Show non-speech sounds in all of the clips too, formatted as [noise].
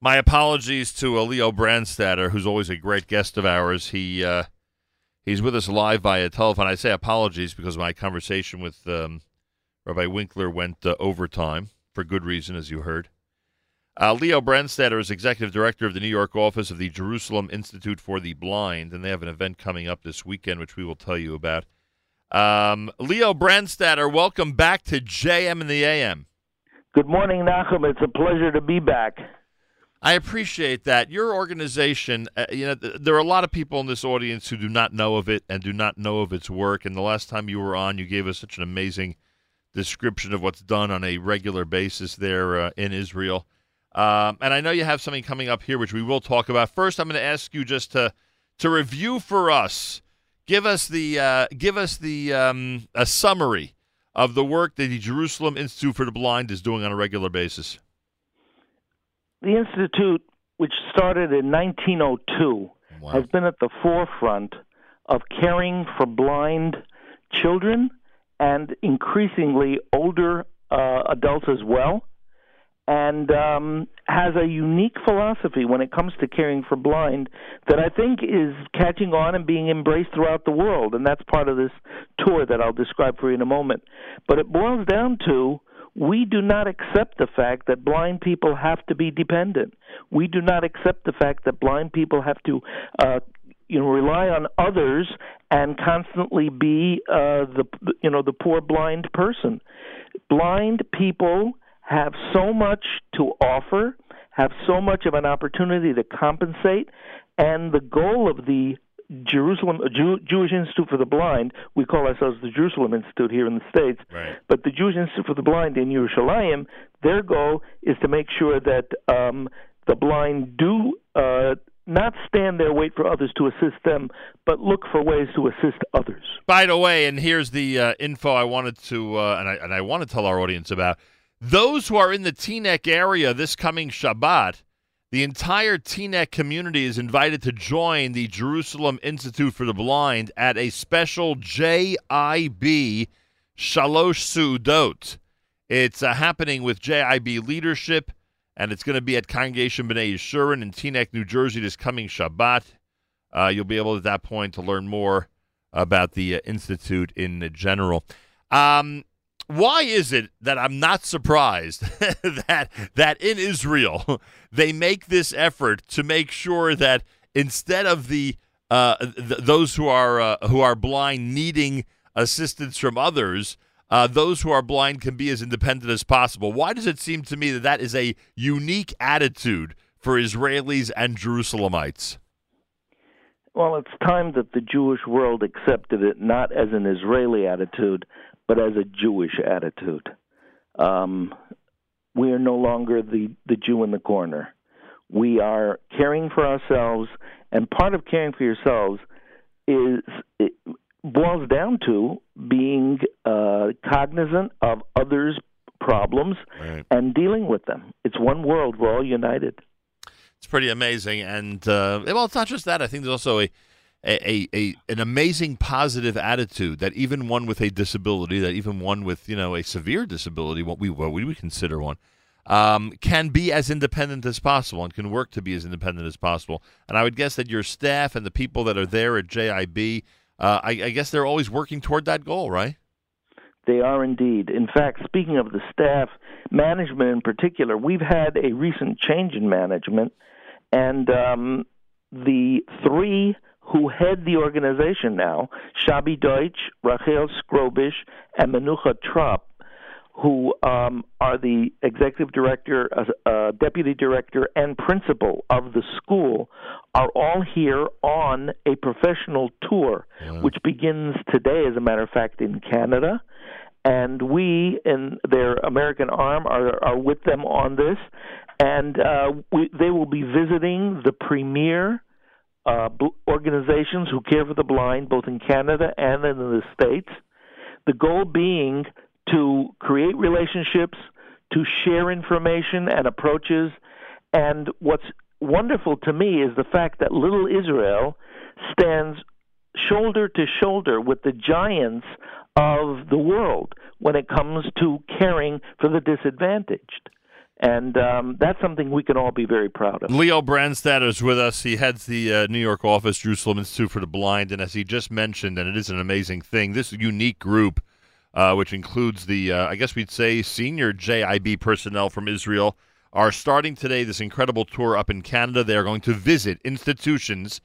my apologies to uh, Leo Brandstatter, who's always a great guest of ours. He uh, he's with us live via telephone. I say apologies because my conversation with um, Rabbi Winkler went uh, overtime for good reason, as you heard. Uh, Leo Brandstatter is executive director of the New York office of the Jerusalem Institute for the Blind, and they have an event coming up this weekend, which we will tell you about. Um, Leo Brandstatter, welcome back to JM in the AM. Good morning, Nachum. It's a pleasure to be back. I appreciate that. Your organization, uh, you know, th- there are a lot of people in this audience who do not know of it and do not know of its work. And the last time you were on, you gave us such an amazing description of what's done on a regular basis there uh, in Israel. Um, and I know you have something coming up here, which we will talk about. First, I'm going to ask you just to to review for us. Give us the uh, give us the um, a summary of the work that the Jerusalem Institute for the Blind is doing on a regular basis. The Institute, which started in 1902, wow. has been at the forefront of caring for blind children and increasingly older uh, adults as well, and um, has a unique philosophy when it comes to caring for blind that I think is catching on and being embraced throughout the world, and that's part of this tour that I'll describe for you in a moment. But it boils down to we do not accept the fact that blind people have to be dependent. We do not accept the fact that blind people have to uh, you know rely on others and constantly be uh, the you know the poor blind person. Blind people have so much to offer, have so much of an opportunity to compensate, and the goal of the Jerusalem Jew, Jewish Institute for the Blind. We call ourselves the Jerusalem Institute here in the states, right. but the Jewish Institute for the Blind in Yerushalayim, their goal is to make sure that um, the blind do uh, not stand there wait for others to assist them, but look for ways to assist others. By the way, and here's the uh, info I wanted to uh, and I and I want to tell our audience about those who are in the Teaneck area this coming Shabbat the entire Teaneck community is invited to join the Jerusalem Institute for the Blind at a special JIB Shalosh Sudot. It's uh, happening with JIB leadership, and it's going to be at Congregation B'nai Yeshurun in Teaneck, New Jersey this coming Shabbat. Uh, you'll be able at that point to learn more about the uh, Institute in general. Um, why is it that I'm not surprised [laughs] that that in Israel [laughs] they make this effort to make sure that instead of the uh, th- those who are uh, who are blind needing assistance from others, uh, those who are blind can be as independent as possible. Why does it seem to me that that is a unique attitude for Israelis and Jerusalemites? Well, it's time that the Jewish world accepted it not as an Israeli attitude, but as a Jewish attitude. Um, we are no longer the, the Jew in the corner. We are caring for ourselves, and part of caring for yourselves is it boils down to being uh, cognizant of others' problems right. and dealing with them. It's one world. We're all united. It's pretty amazing, and uh, well, it's not just that. I think there's also a a, a, an amazing positive attitude that even one with a disability, that even one with you know a severe disability, what we what we would consider one, um, can be as independent as possible and can work to be as independent as possible. And I would guess that your staff and the people that are there at JIB, uh, I, I guess they're always working toward that goal, right? They are indeed. In fact, speaking of the staff, management in particular, we've had a recent change in management, and um, the three who head the organization now, Shabi Deutsch, Rachel Skrobish, and Menucha Trop, who um, are the executive director, uh, uh, deputy director, and principal of the school, are all here on a professional tour, which begins today, as a matter of fact, in Canada. And we, in their American arm, are, are with them on this. And uh, we, they will be visiting the premier uh, organizations who care for the blind, both in Canada and in the States. The goal being to create relationships, to share information and approaches. And what's wonderful to me is the fact that little Israel stands shoulder to shoulder with the giants of the world when it comes to caring for the disadvantaged. And um, that's something we can all be very proud of. Leo Brandstatter is with us. He heads the uh, New York office, Jerusalem Institute for the Blind. And as he just mentioned, and it is an amazing thing, this unique group, uh, which includes the, uh, I guess we'd say, senior JIB personnel from Israel, are starting today this incredible tour up in Canada. They are going to visit institutions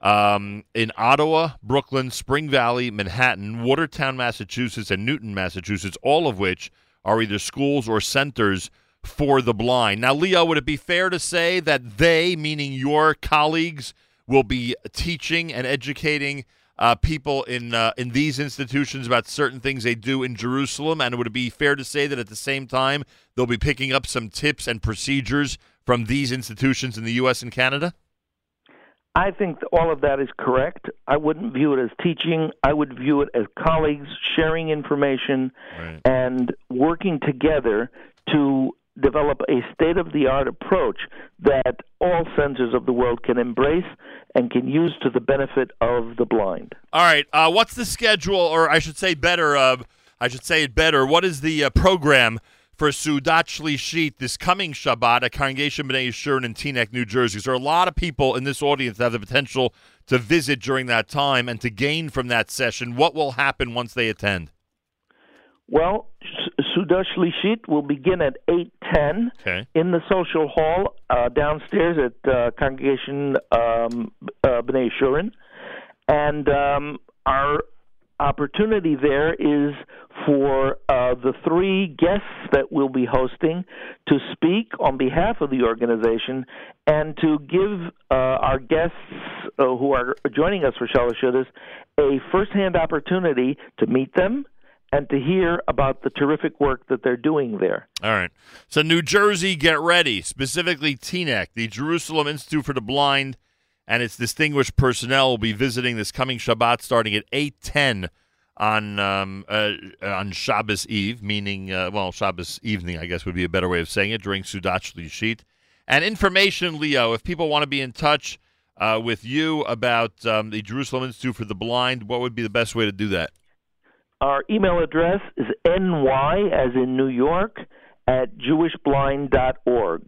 um, in Ottawa, Brooklyn, Spring Valley, Manhattan, Watertown, Massachusetts, and Newton, Massachusetts, all of which are either schools or centers for the blind. Now, Leo, would it be fair to say that they, meaning your colleagues, will be teaching and educating uh, people in uh, in these institutions about certain things they do in Jerusalem? And would it be fair to say that at the same time they'll be picking up some tips and procedures from these institutions in the U.S. and Canada? I think all of that is correct. I wouldn't view it as teaching. I would view it as colleagues sharing information right. and working together to develop a state of the art approach that all centers of the world can embrace and can use to the benefit of the blind. All right. Uh, what's the schedule, or I should say better, uh, I should say it better. What is the uh, program for Seudat Shlishit this coming Shabbat at Congregation B'nai Yeshurun in Teaneck, New Jersey? There are a lot of people in this audience that have the potential to visit during that time and to gain from that session. What will happen once they attend? Well, Seudat Shlishit will begin at 8.10 okay. in the social hall uh, downstairs at uh, Congregation um, uh, B'nai Yeshurun. And um, our opportunity there is for uh, the three guests that we'll be hosting to speak on behalf of the organization and to give uh, our guests uh, who are joining us for Shalashudas a firsthand opportunity to meet them – and to hear about the terrific work that they're doing there. All right. So, New Jersey, get ready, specifically Teaneck, the Jerusalem Institute for the Blind, and its distinguished personnel will be visiting this coming Shabbat starting at 810 on um, uh, on Shabbos Eve, meaning, uh, well, Shabbos evening, I guess would be a better way of saying it, during Seudat Shlishit. And information, Leo, if people want to be in touch uh, with you about um, the Jerusalem Institute for the Blind, what would be the best way to do that? Our email address is ny, as in New York, at jewishblind.org.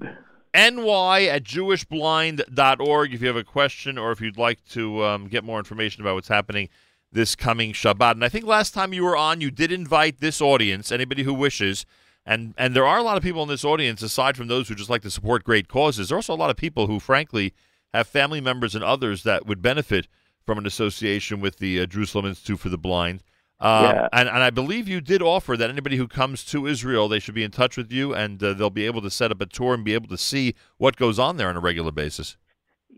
ny at jewishblind.org if you have a question or if you'd like to um, get more information about what's happening this coming Shabbat. And I think last time you were on, you did invite this audience, anybody who wishes, and and there are a lot of people in this audience, aside from those who just like to support great causes. There are also a lot of people who, frankly, have family members and others that would benefit from an association with the uh, Jerusalem Institute for the Blind. Uh, yeah. and, and I believe you did offer that anybody who comes to Israel, they should be in touch with you and uh, they'll be able to set up a tour and be able to see what goes on there on a regular basis.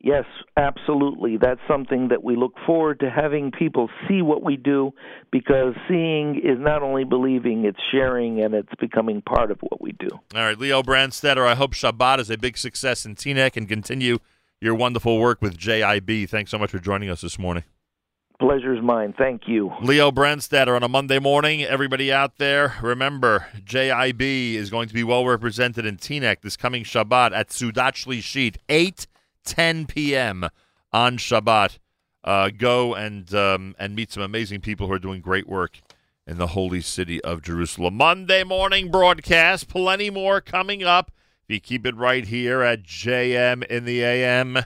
Yes, absolutely. That's something that we look forward to having people see what we do because seeing is not only believing, it's sharing and it's becoming part of what we do. All right, Leo Brandstetter, I hope Shabbat is a big success in Teaneck and continue your wonderful work with JIB. Thanks so much for joining us this morning. Pleasure's mine. Thank you. Leo Brandstatter on a Monday morning. Everybody out there, remember, JIB is going to be well represented in Teaneck this coming Shabbat at Seudat Shlishit, 8, 10 p.m. on Shabbat. Uh, go and um, and meet some amazing people who are doing great work in the holy city of Jerusalem. Monday morning broadcast, plenty more coming up. If you keep it right here at JM in the AM.